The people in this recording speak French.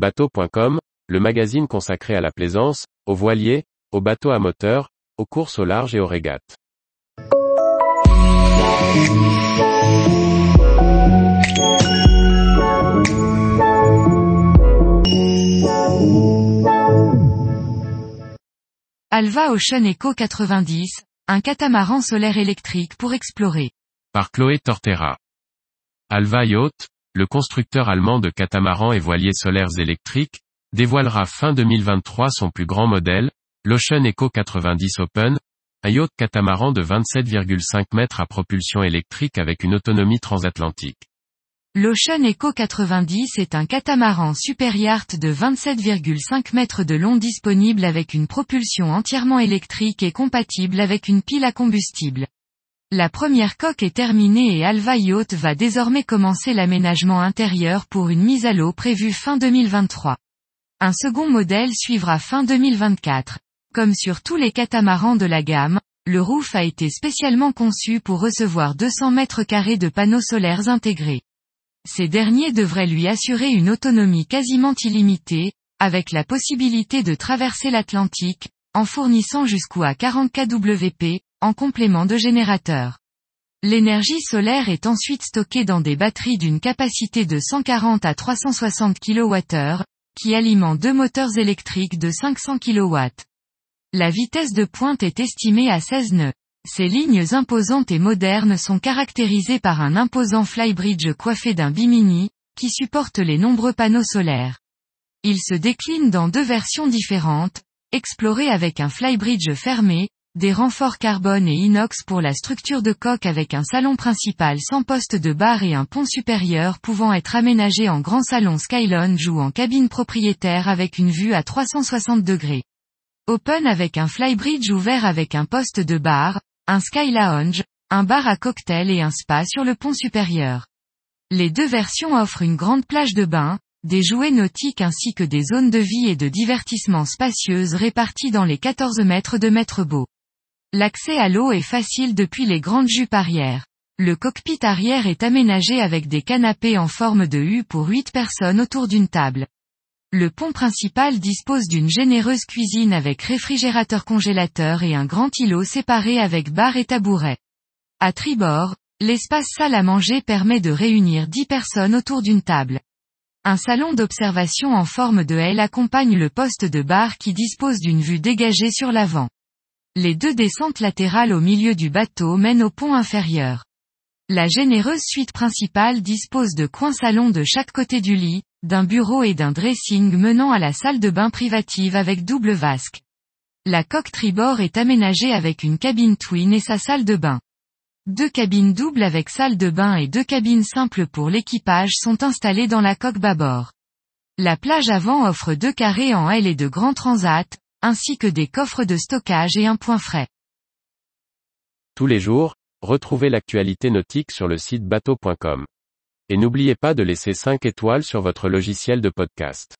Bateau.com, le magazine consacré à la plaisance, aux voiliers, aux bateaux à moteur, aux courses au large et aux régates. Alva Ocean Eco 90, un catamaran solaire électrique pour explorer. Par Chloé Tortera. Alva Yacht, le constructeur allemand de catamarans et voiliers solaires électriques, dévoilera fin 2023 son plus grand modèle, l'Ocean Eco 90 Open, un yacht catamaran de 27,5 mètres à propulsion électrique avec une autonomie transatlantique. L'Ocean Eco 90 est un catamaran super yacht de 27,5 mètres de long disponible avec une propulsion entièrement électrique et compatible avec une pile à combustible. La première coque est terminée et Alva Yacht va désormais commencer l'aménagement intérieur pour une mise à l'eau prévue fin 2023. Un second modèle suivra fin 2024. Comme sur tous les catamarans de la gamme, le roof a été spécialement conçu pour recevoir 200 mètres carrés de panneaux solaires intégrés. Ces derniers devraient lui assurer une autonomie quasiment illimitée, avec la possibilité de traverser l'Atlantique, en fournissant jusqu'à 40 kWp, en complément de générateur. L'énergie solaire est ensuite stockée dans des batteries d'une capacité de 140 à 360 kWh, qui alimentent deux moteurs électriques de 500 kW. La vitesse de pointe est estimée à 16 nœuds. Ces lignes imposantes et modernes sont caractérisées par un imposant flybridge coiffé d'un bimini, qui supporte les nombreux panneaux solaires. Il se décline dans deux versions différentes, explorées avec un flybridge fermé, des renforts carbone et inox pour la structure de coque avec un salon principal sans poste de barre et un pont supérieur pouvant être aménagé en grand salon Skylounge ou en cabine propriétaire avec une vue à 360 degrés. Open avec un flybridge ouvert avec un poste de barre, un Sky Lounge, un bar à cocktail et un spa sur le pont supérieur. Les deux versions offrent une grande plage de bain, des jouets nautiques ainsi que des zones de vie et de divertissement spacieuses réparties dans les 14 mètres de mètre beau. L'accès à l'eau est facile depuis les grandes jupes arrière. Le cockpit arrière est aménagé avec des canapés en forme de U pour 8 personnes autour d'une table. Le pont principal dispose d'une généreuse cuisine avec réfrigérateur congélateur et un grand îlot séparé avec bar et tabouret. À tribord, l'espace salle à manger permet de réunir 10 personnes autour d'une table. Un salon d'observation en forme de L accompagne le poste de bar qui dispose d'une vue dégagée sur l'avant. Les deux descentes latérales au milieu du bateau mènent au pont inférieur. La généreuse suite principale dispose de coins salons de chaque côté du lit, d'un bureau et d'un dressing menant à la salle de bain privative avec double vasque. La coque tribord est aménagée avec une cabine twin et sa salle de bain. Deux cabines doubles avec salle de bain et deux cabines simples pour l'équipage sont installées dans la coque bâbord. La plage avant offre deux carrés en L et de grands transats, ainsi que des coffres de stockage et un point frais. Tous les jours, retrouvez l'actualité nautique sur le site bateau.com. Et n'oubliez pas de laisser 5 étoiles sur votre logiciel de podcast.